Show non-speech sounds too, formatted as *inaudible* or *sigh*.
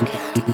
Okay. *laughs*